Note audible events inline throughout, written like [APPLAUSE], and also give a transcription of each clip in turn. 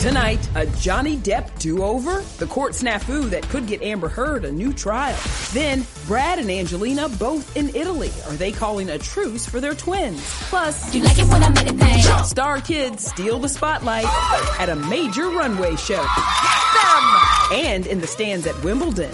Tonight, a Johnny Depp do-over, the court snafu that could get Amber Heard a new trial. Then, Brad and Angelina both in Italy. Are they calling a truce for their twins? Plus, You like it when I make it bang. star kids steal the spotlight at a major runway show. And in the stands at Wimbledon.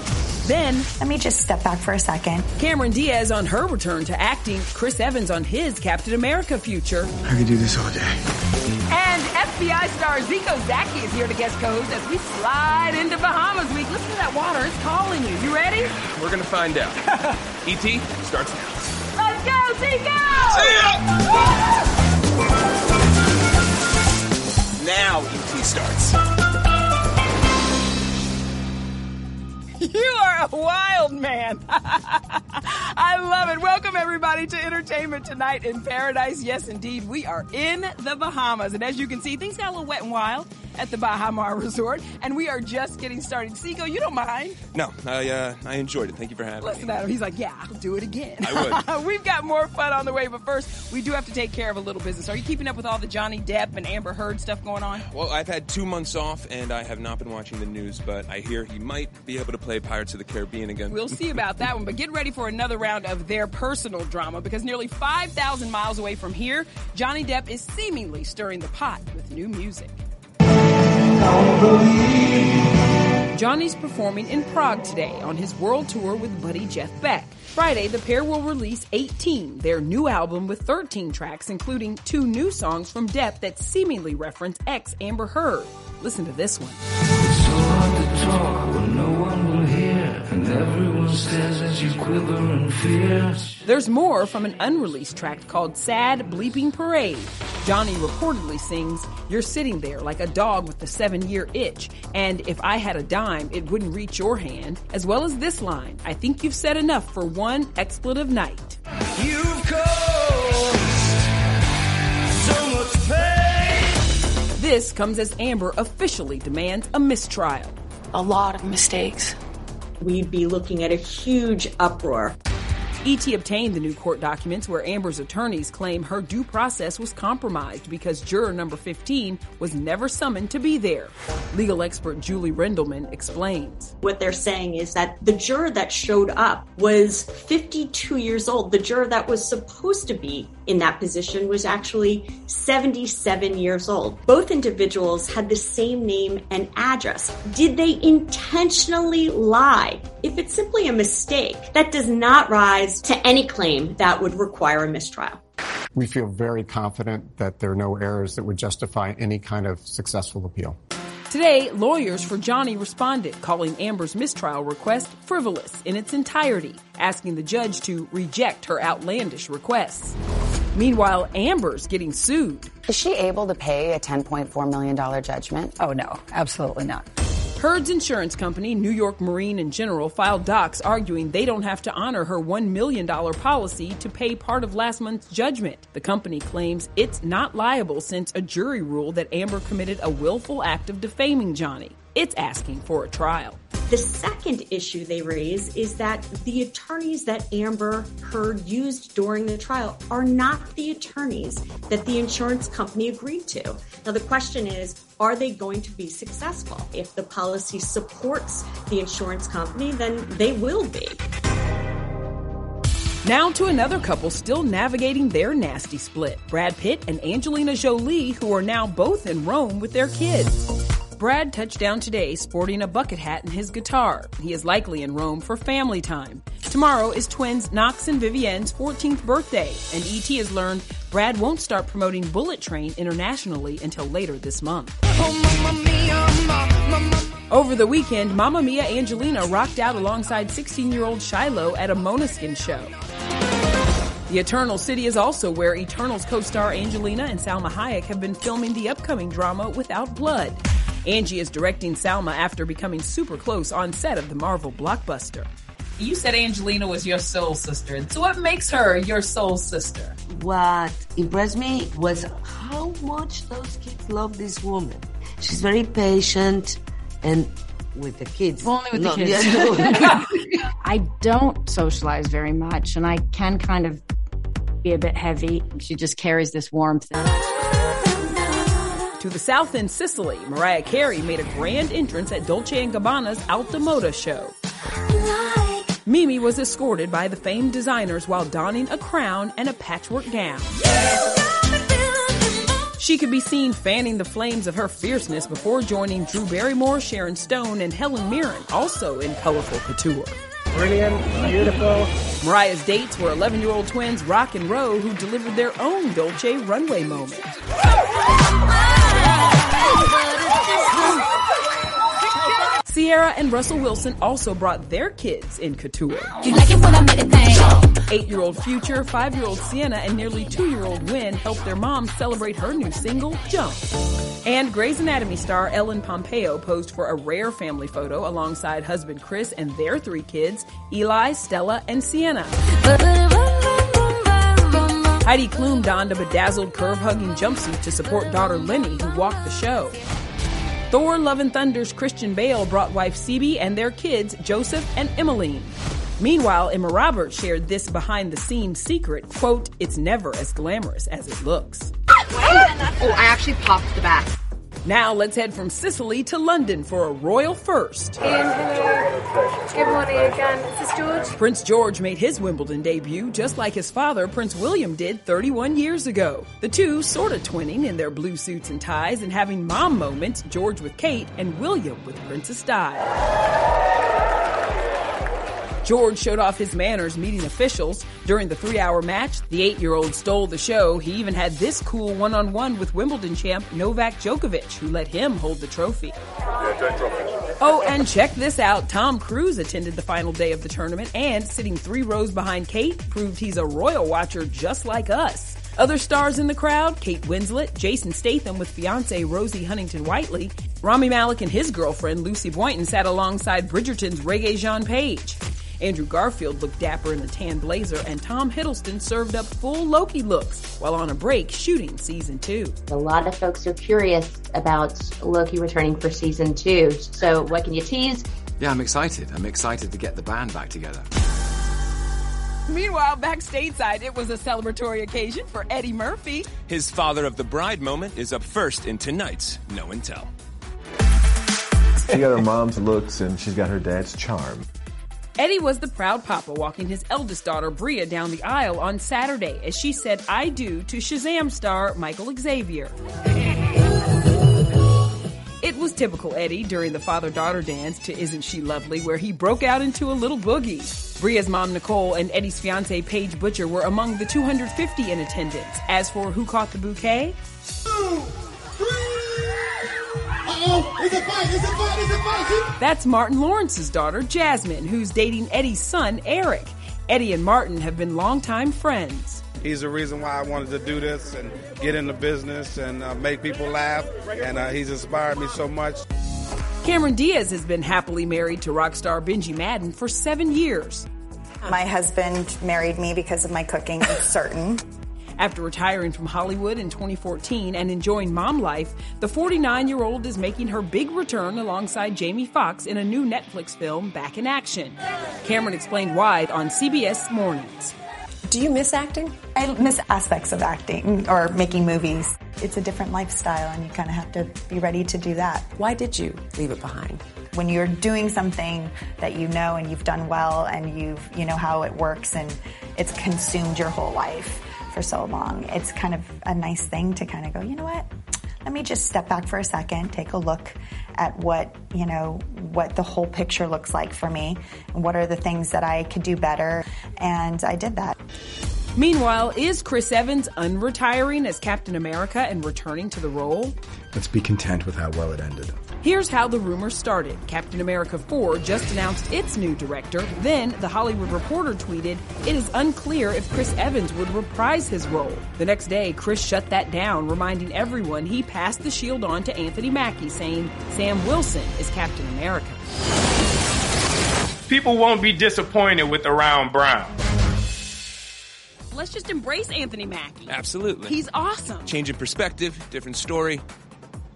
Then, Let me just step back for a second. Cameron Diaz on her return to acting, Chris Evans on his Captain America future. I could do this all day. And FBI star Zeeko Zaki is here to guest co-host as we slide into Bahamas week. Listen to that water, it's calling you. You ready? We're gonna find out. [LAUGHS] ET starts now. Let's go, Zeeko! Now ET starts. [LAUGHS] You are a wild man. [LAUGHS] I love it. Welcome everybody to Entertainment Tonight in Paradise. Yes, indeed, we are in the Bahamas. And as you can see, things got a little wet and wild at the Baha Mar Resort. And we are just getting started. Zeeko, you don't mind? No, I uh, I enjoyed it. Thank you for having me. Listen me. at him. He's like, yeah, I'll do it again. I would. [LAUGHS] We've got more fun on the way, but first, we do have to take care of a little business. Are you keeping up with all the Johnny Depp and Amber Heard stuff going on? Well, I've had two months off and I have not been watching the news, but I hear he might be able to play Pirates of the Caribbean again. We'll see about that one, but get ready for another round of their personal drama because nearly 5,000 miles away from here, Johnny Depp is seemingly stirring the pot with new music. Johnny's performing in Prague today on his world tour with buddy Jeff Beck. Friday, the pair will release 18, their new album with 13 tracks, including two new songs from Depp that seemingly reference ex Amber Heard. Listen to this one. There's more from an unreleased track called Sad Bleeping Parade. Johnny reportedly sings, You're sitting there like a dog with the seven year itch, and if I had a dime, it wouldn't reach your hand, as well as this line, I think you've said enough for one expletive night. You've caused so much pain. This comes as Amber officially demands a mistrial. A lot of mistakes. We'd be looking at a huge uproar. ET obtained the new court documents where Amber's attorneys claim her due process was compromised because juror number 15 was never summoned to be there. Legal expert Julie Rendelman explains. What they're saying is that the juror that showed up was 52 years old. The juror that was supposed to be in that position was actually 77 years old. Both individuals had the same name and address. Did they intentionally lie? If it's simply a mistake, that does not rise to any claim that would require a mistrial. We feel very confident that there are no errors that would justify any kind of successful appeal. Today, lawyers for Johnny responded, calling Amber's mistrial request frivolous in its entirety, asking the judge to reject her outlandish requests. Meanwhile, Amber's getting sued. Is she able to pay a $10.4 million judgment? Oh, no, absolutely not. Heard's insurance company, New York Marine and General, filed docs arguing they don't have to honor her $1 million policy to pay part of last month's judgment. The company claims it's not liable since a jury ruled that Amber committed a willful act of defaming Johnny. It's asking for a trial. The second issue they raise is that the attorneys that Amber Heard used during the trial are not the attorneys that the insurance company agreed to. Now, the question is are they going to be successful? If the policy supports the insurance company, then they will be. Now to another couple still navigating their nasty split Brad Pitt and Angelina Jolie, who are now both in Rome with their kids. Brad touched down today sporting a bucket hat and his guitar. He is likely in Rome for family time. Tomorrow is twins Knox and Vivienne's 14th birthday, and ET has learned Brad won't start promoting Bullet Train internationally until later this month. Over the weekend, Mamma Mia Angelina rocked out alongside 16 year old Shiloh at a Måneskin show. The Eternal City is also where Eternals co star Angelina and Salma Hayek have been filming the upcoming drama Without Blood. Angie is directing Salma after becoming super close on set of the Marvel blockbuster. You said Angelina was your soul sister. So what makes her your soul sister? What impressed me was how much those kids love this woman. She's very patient and with the kids. Only with no, the kids. Yeah. [LAUGHS] I don't socialize very much and I can kind of be a bit heavy. She just carries this warmth. To the south in Sicily, Mariah Carey made a grand entrance at Dolce & Gabbana's Alta Moda show. Mimi was escorted by the famed designers while donning a crown and a patchwork gown. She could be seen fanning the flames of her fierceness before joining Drew Barrymore, Sharon Stone, and Helen Mirren, also in colorful couture. Brilliant, beautiful. Mariah's dates were 11 year old twins Roc and Roe, who delivered their own Dolce runway moment. Ciara and Russell Wilson also brought their kids in couture. Eight-year-old Future, five-year-old Sienna, and nearly two-year-old Win helped their mom celebrate her new single, Jump. And Grey's Anatomy star Ellen Pompeo posed for a rare family photo alongside husband Chris and their three kids, Eli, Stella, and Sienna. Heidi Klum donned a bedazzled curve-hugging jumpsuit to support daughter Lenny, who walked the show. Thor Love and Thunder's Christian Bale brought wife Sibi and their kids, Joseph and Emmeline. Meanwhile, Emma Roberts shared this behind the scenes secret, quote, it's never as glamorous as it looks. Oh, I actually popped the back. Now let's head from Sicily to London for a royal first. Ian, hello. Good morning again. This Is George? Prince George made his Wimbledon debut just like his father, Prince William, did 31 years ago. The two sort of twinning in their blue suits and ties and having mom moments, George with Kate and William with Princess Di. George showed off his manners meeting officials. During the three hour match, the eight year old stole the show. He even had this cool one on one with Wimbledon champ Novak Djokovic, who let him hold the trophy. Oh, and check this out. Tom Cruise attended the final day of the tournament and, sitting three rows behind Kate, proved he's a royal watcher just like us. Other stars in the crowd, Kate Winslet, Jason Statham with fiancee Rosie Huntington Whiteley, Rami Malek and his girlfriend Lucy Boynton sat alongside Bridgerton's Regé-Jean Page. Andrew Garfield looked dapper in a tan blazer, and Tom Hiddleston served up full Loki looks while on a break shooting season two. A lot of folks are curious about Loki returning for season two. So, what can you tease? Yeah, I'm excited. I'm excited to get the band back together. Meanwhile, back stateside, it was a celebratory occasion for Eddie Murphy. His father of the bride moment is up first in tonight's No and Tell. She got her mom's looks and she's got her dad's charm. Eddie was the proud papa walking his eldest daughter, Bria, down the aisle on Saturday as she said I do to Shazam star Michael Xavier. It was typical Eddie during the father daughter dance to Isn't She Lovely, where he broke out into a little boogie. Bria's mom, Nicole, and Eddie's fiance, Paige Butcher, were among the 250 in attendance. As for who caught the bouquet, Uh-oh, it's a fight, it's a fight, it's a fight. That's Martin Lawrence's daughter, Jasmine, who's dating Eddie's son, Eric. Eddie and Martin have been longtime friends. He's the reason why I wanted to do this and get into business and uh, make people laugh, and uh, he's inspired me so much. Cameron Diaz has been happily married to rock star Benji Madden for seven years. My husband married me because of my cooking, I'm certain. After retiring from Hollywood in 2014 and enjoying mom life, the 49 year old is making her big return alongside Jamie Foxx in a new Netflix film, Back in Action. Cameron explained why on CBS Mornings. Do you miss acting? I miss aspects of acting or making movies. It's a different lifestyle, and you kind of have to be ready to do that. Why did you leave it behind? When you're doing something that you know and you've done well, and you've you know how it works, and it's consumed your whole life for so long, it's kind of a nice thing to kind of go, you know what? Let me just step back for a second, take a look at what, you know, what the whole picture looks like for me and what are the things that I could do better. And I did that. Meanwhile, is Chris Evans unretiring as Captain America and returning to the role? Let's be content with how well it ended. Here's how the rumor started. Captain America 4 just announced its new director. Then, The Hollywood Reporter tweeted, It is unclear if Chris Evans would reprise his role. The next day, Chris shut that down, reminding everyone he passed the shield on to Anthony Mackie, saying, Sam Wilson is Captain America. People won't be disappointed with the round brown. Let's just embrace Anthony Mackie. Absolutely. He's awesome. Change in perspective, different story.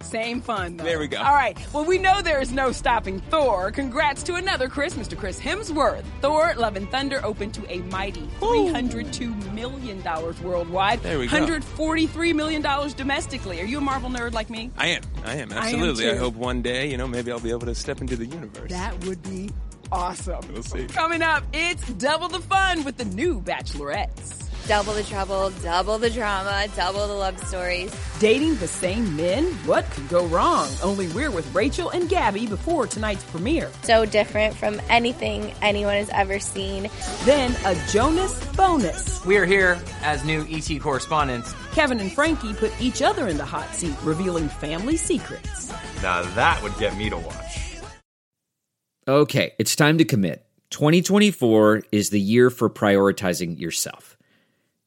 Same fun, though. There we go. All right. Well, we know there is no stopping Thor. Congrats to another Chris, Mr. Chris Hemsworth. Thor: Love and Thunder opened to a mighty $302 million worldwide. There we go. $143 million domestically. Are you a Marvel nerd like me? I am. I am. I am Absolutely. I, hope one day, you know, maybe I'll be able to step into the universe. That would be awesome. We'll see. Coming up, it's double the fun with the new Bachelorettes. Double the trouble, double the drama, double the love stories. Dating the same men? What could go wrong? Only we're with Rachel and Gabby before tonight's premiere. So different from anything anyone has ever seen. Then a Jonas bonus. We are here as new ET correspondents. Kevin and Frankie put each other in the hot seat, revealing family secrets. Now that would get me to watch. Okay, it's time to commit. 2024 is the year for prioritizing yourself.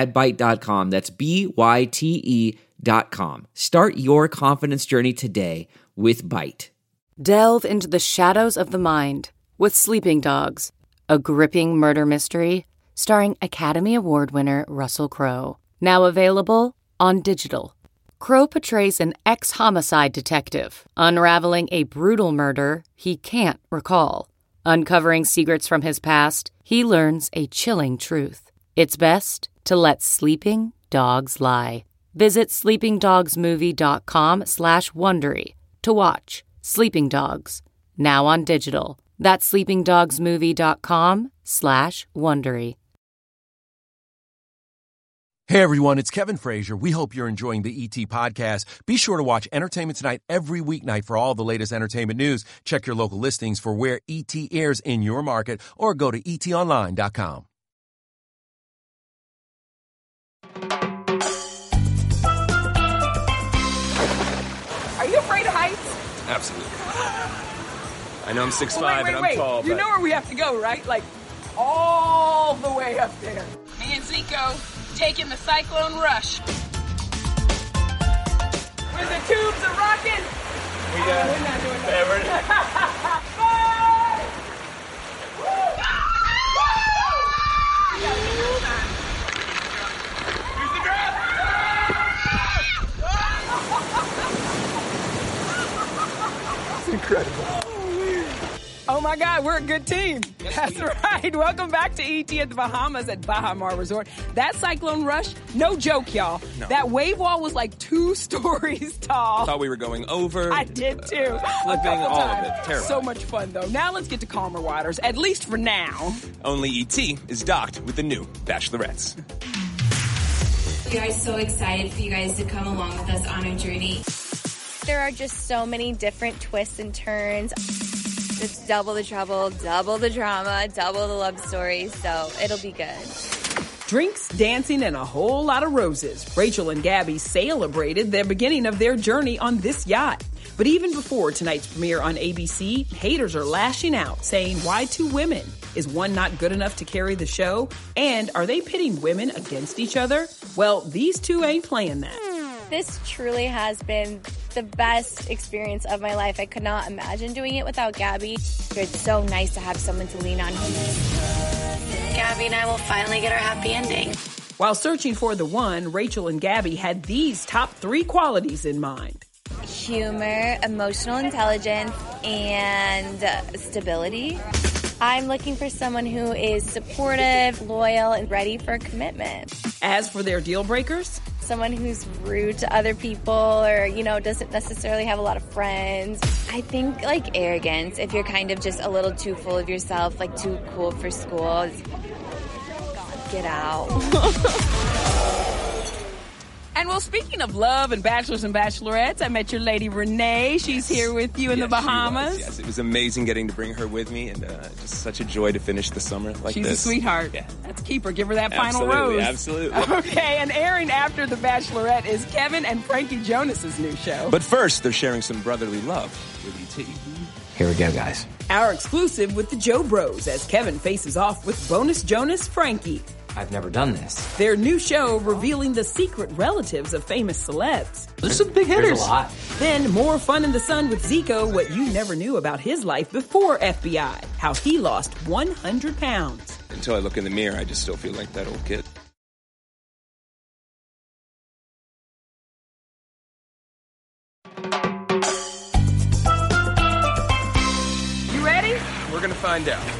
at Byte.com. That's B-Y-T-E dot com. Start your confidence journey today with Byte. Delve into the shadows of the mind with Sleeping Dogs, a gripping murder mystery starring Academy Award winner Russell Crowe. Now available on digital. Crowe portrays an ex homicide detective unraveling a brutal murder he can't recall. Uncovering secrets from his past, he learns a chilling truth. It's best to let sleeping dogs lie. Visit sleepingdogsmovie.com slash Wondery to watch Sleeping Dogs, now on digital. That's sleepingdogsmovie.com slash Wondery. Hey everyone, it's Kevin Frazier. We hope you're enjoying the ET podcast. Be sure to watch Entertainment Tonight every weeknight for all the latest entertainment news. Check your local listings for where ET airs in your market or go to etonline.com. Absolutely. I know I'm 6'5 Well, and I'm wait. tall, You but know where we have to go, right? Like all the way up there. Me and Zeeko taking the Cyclone Rush. When the tubes are rocking. We got oh, we're not doing that. [LAUGHS] It's incredible. Oh my God, we're a good team. That's right. Welcome back to ET at the Bahamas at Baha Mar Resort. That cyclone rush, no joke, y'all. No. That wave wall was like two [LAUGHS] stories tall. Thought we were going over. I did uh, too. A Flipping couple all of it. Terrible. So much fun though. Now let's get to calmer waters, at least for now. Only ET is docked with the new Bachelorettes. We are so excited for you guys to come along with us on our journey. There are just so many different twists and turns. It's double the trouble, double the drama, double the love story, so it'll be good. Drinks, dancing, and a whole lot of roses. Rachel and Gabby celebrated the beginning of their journey on this yacht. But even before tonight's premiere on ABC, haters are lashing out, saying, Why two women? Is one not good enough to carry the show? And are they pitting women against each other? Well, these two ain't playing that. This truly has been the best experience of my life. I could not imagine doing it without Gabby. It's so nice to have someone to lean on. Gabby and I will finally get our happy ending. While searching for the one, Rachel and Gabby had these top three qualities in mind. Humor, emotional intelligence, and uh, stability. I'm looking for someone who is supportive, loyal, and ready for commitment. As for their deal breakers, someone who's rude to other people or, you know, doesn't necessarily have a lot of friends. I think like arrogance, if you're kind of just a little too full of yourself, like too cool for school, get out. [LAUGHS] And well, speaking of love and bachelors and bachelorettes, I met your lady Renee. She's here with you in Yes, the she was. Bahamas. Yes, it was amazing getting to bring her with me, and uh, just such a joy to finish the summer like She's this. a sweetheart. Yeah. Let's keep her. Give her that final Absolutely, rose. absolutely. [LAUGHS] Okay, and airing after The Bachelorette is Kevin and Frankie Jonas's new show. But first, they're sharing some brotherly love with ET. Here we go, guys. Our exclusive with the Joe Bros as Kevin faces off with bonus Jonas Frankie. I've never done this. Their new show revealing the secret relatives of famous celebs. There's some big hitters. There's a lot. Then more fun in the sun with Zeeko, what you never knew about his life before FBI, how he lost 100 pounds. Until I look in the mirror, I just still feel like that old kid. You ready? We're gonna find out.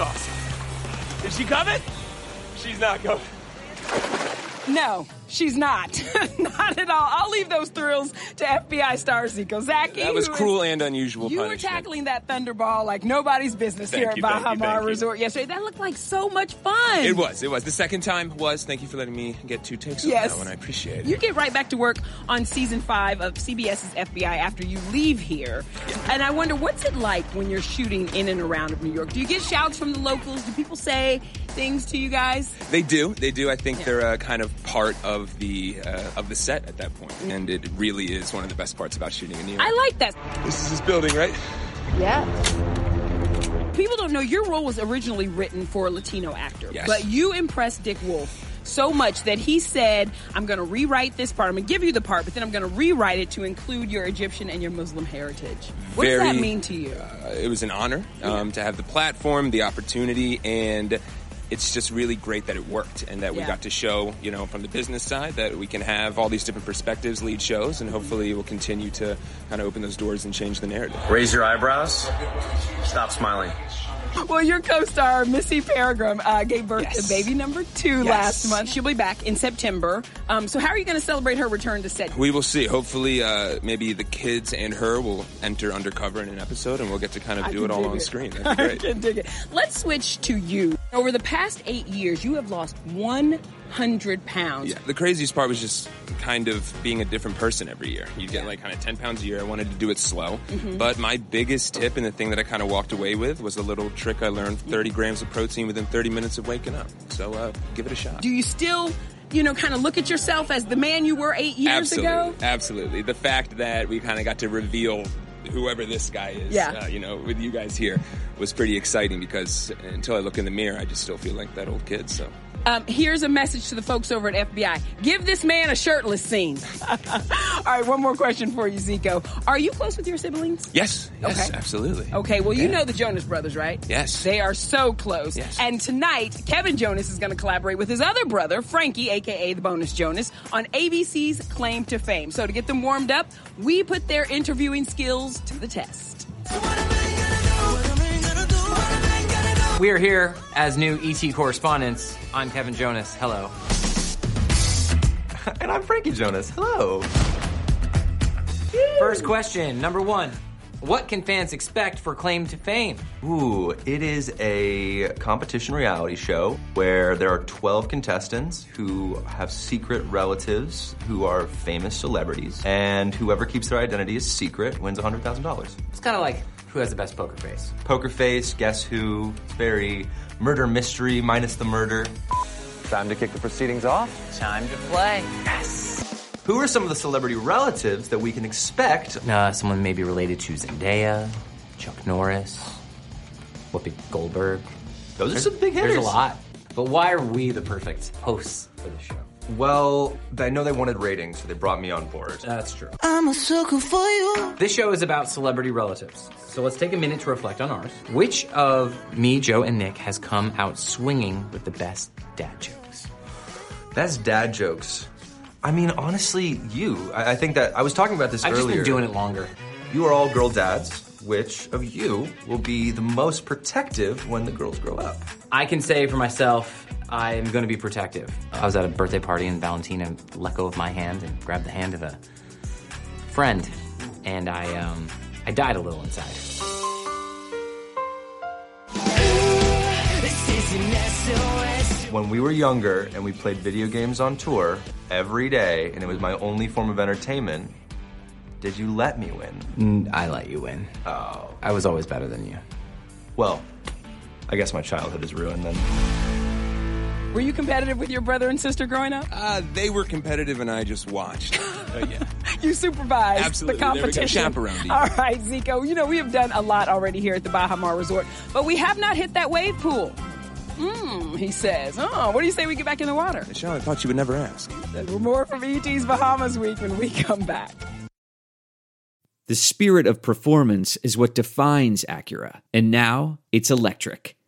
Awesome. Is she coming? She's not coming. No, she's not. [LAUGHS] not at all. I'll leave those thrills to FBI star Zeeko. Zaki. That was who is- cruel and unusual You were tackling that thunderball like nobody's business Thank here at you, thank Baha you, Mar thank you. Resort yesterday. That looked like so much fun. It was. It was. The second time was. Thank you for letting me get two takes on that one. I appreciate it. You get right back to work on season five of CBS's FBI after you leave here. And I wonder, what's it like when you're shooting in and around of New York? Do you get shouts from the locals? Do people say things to you guys? They do. They do. I think they're uh, kind of part of the uh, of the set at that point, and it really is one of the best parts about shooting in New York. I like that. This is this building, right? Yeah. People don't know your role was originally written for a Latino actor, Yes. but you impressed Dick Wolf so much that he said, I'm going to rewrite this part. I'm going to give you the part, but then I'm going to rewrite it to include your Egyptian and your Muslim heritage. What does that Very, mean to you? Uh, it was an honor um, to have the platform, the opportunity, and it's just really great that it worked and that we Yeah. got to show, you know, from the business side that we can have all these different perspectives, lead shows, and hopefully we'll continue to kind of open those doors and change the narrative. Raise your eyebrows. Stop smiling. Well, your co-star Missy Peregrym uh, gave birth to baby number two Yes. last month. She'll be back in September. Um, so, how are you going to celebrate her return to set? We will see. Hopefully, uh, maybe the kids and her will enter undercover in an episode, and we'll get to kind of do it all dig on it. screen. I That'd be [LAUGHS] great. can dig it. Let's switch to you. Over the past eight years, you have lost 100 pounds. Yeah, the craziest part was just kind of being a different person every year. You get like kind of 10 pounds a year. I wanted to do it slow. Mhm. But my biggest tip and the thing that I kind of walked away with was a little trick I learned 30 grams of protein within 30 minutes of waking up. So uh, give it a shot. Do you still, you know, kind of look at yourself as the man you were eight years Absolutely. ago? Absolutely. The fact that we kind of got to reveal whoever this guy is, Yeah. uh, you know, with you guys here, was pretty exciting because until I look in the mirror, I just still feel like that old kid. So. Um, here's a message to the folks over at FBI. Give this man a shirtless scene. [LAUGHS] All right, one more question for you, Zeeko. Are you close with your siblings? Yes, yes, Okay. absolutely. Okay, well, you Yeah. know the Jonas Brothers, right? Yes. They are so close. Yes. And tonight, Kevin Jonas is going to collaborate with his other brother, Frankie, aka the bonus Jonas, on ABC's Claim to Fame. So to get them warmed up, we put their interviewing skills to the test. We are here as new ET correspondents. I'm Kevin Jonas. Hello. [LAUGHS] And I'm Frankie Jonas. Hello. First question, number one. What can fans expect for Claim to Fame? Ooh, it is a competition reality show where there are 12 contestants who have secret relatives who are famous celebrities, and whoever keeps their identity a secret wins $100,000. It's kind of like who has the best poker face. Poker face, guess who? It's very murder mystery minus the murder. Time to kick the proceedings off. Time to play. Yes. Who are some of the celebrity relatives that we can expect? Uh, someone maybe related to Zendaya, Chuck Norris, Whoopi Goldberg. Those are There's- some big hitters. There's a lot. But why are we the perfect hosts for the show? Well, I know they wanted ratings, so they brought me on board. That's true. I'm a sucker for you. This show is about celebrity relatives. So let's take a minute to reflect on ours. Which of me, Joe, and Nick has come out swinging with the best dad jokes? Best dad jokes. I mean, honestly, you. I, I think that I was talking about this earlier. I've just been doing it longer. You are all girl dads. Which of you will be the most protective when the girls grow up? I can say for myself, I'm going to be protective. I was at a birthday party and Valentina let go of my hand and grabbed the hand of a friend, and I um, I died a little inside. When we were younger and we played video games on tour every day, and it was my only form of entertainment, did you let me win? Mm, I let you win. Oh. I was always better than you. Well, I guess my childhood is ruined then. Were you competitive with your brother and sister growing up? Uh, they were competitive and I just watched. [LAUGHS] Uh, yeah. You supervised Absolutely. the There we go. competition. Chaperoned even. All right, Zeeko. You know, we have done a lot already here at the Baha Mar Resort, but we have not hit that wave pool. Mmm, he says. Oh, what do you say we get back in the water? Michelle, I thought you would never ask. More from ET's Bahamas Week when we come back. The spirit of performance is what defines Acura, and now it's electric.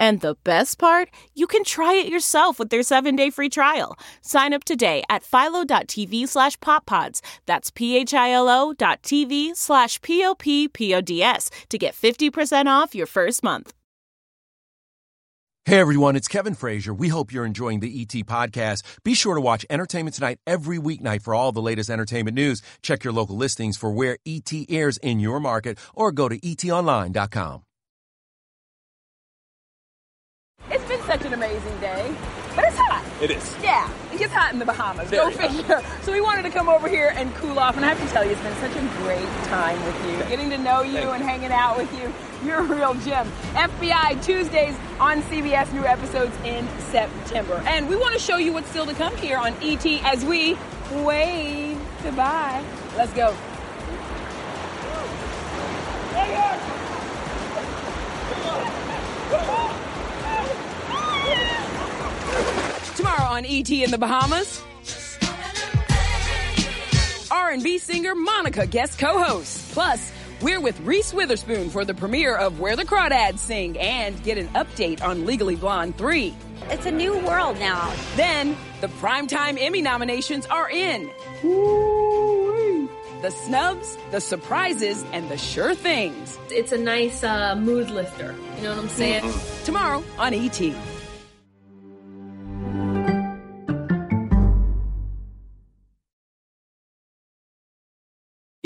And the best part? You can try it yourself with their 7-day free trial. Sign up today at philo.tv slash poppods. That's p-h-i-l-o dot tv slash p-o-p-p-o-d-s to get 50% off your first month. Hey everyone, it's Kevin Frazier. We hope you're enjoying the ET podcast. Be sure to watch Entertainment Tonight every weeknight for all the latest entertainment news. Check your local listings for where ET airs in your market or go to etonline.com. such an amazing day, but it's hot. It is. Yeah, it gets hot in the Bahamas. Very Go figure. [LAUGHS] So we wanted to come over here and cool off, and I have to tell you, it's been such a great time with you. Getting to know you and hanging out with you. You're a real gem. FBI Tuesdays on CBS, new episodes in September. And we want to show you what's still to come here on ET as we wave goodbye. Let's go. Tomorrow on ET in the Bahamas, R&B singer Monica guest co-host. Plus, We're with Reese Witherspoon for the premiere of Where the Crawdads Sing and get an update on Legally Blonde 3. It's a new world now. Then, the Primetime Emmy nominations are in. Woo-wee. The snubs, the surprises, and the sure things. It's a nice uh, mood lifter. You know what I'm saying? Mm-hmm. Tomorrow on ET.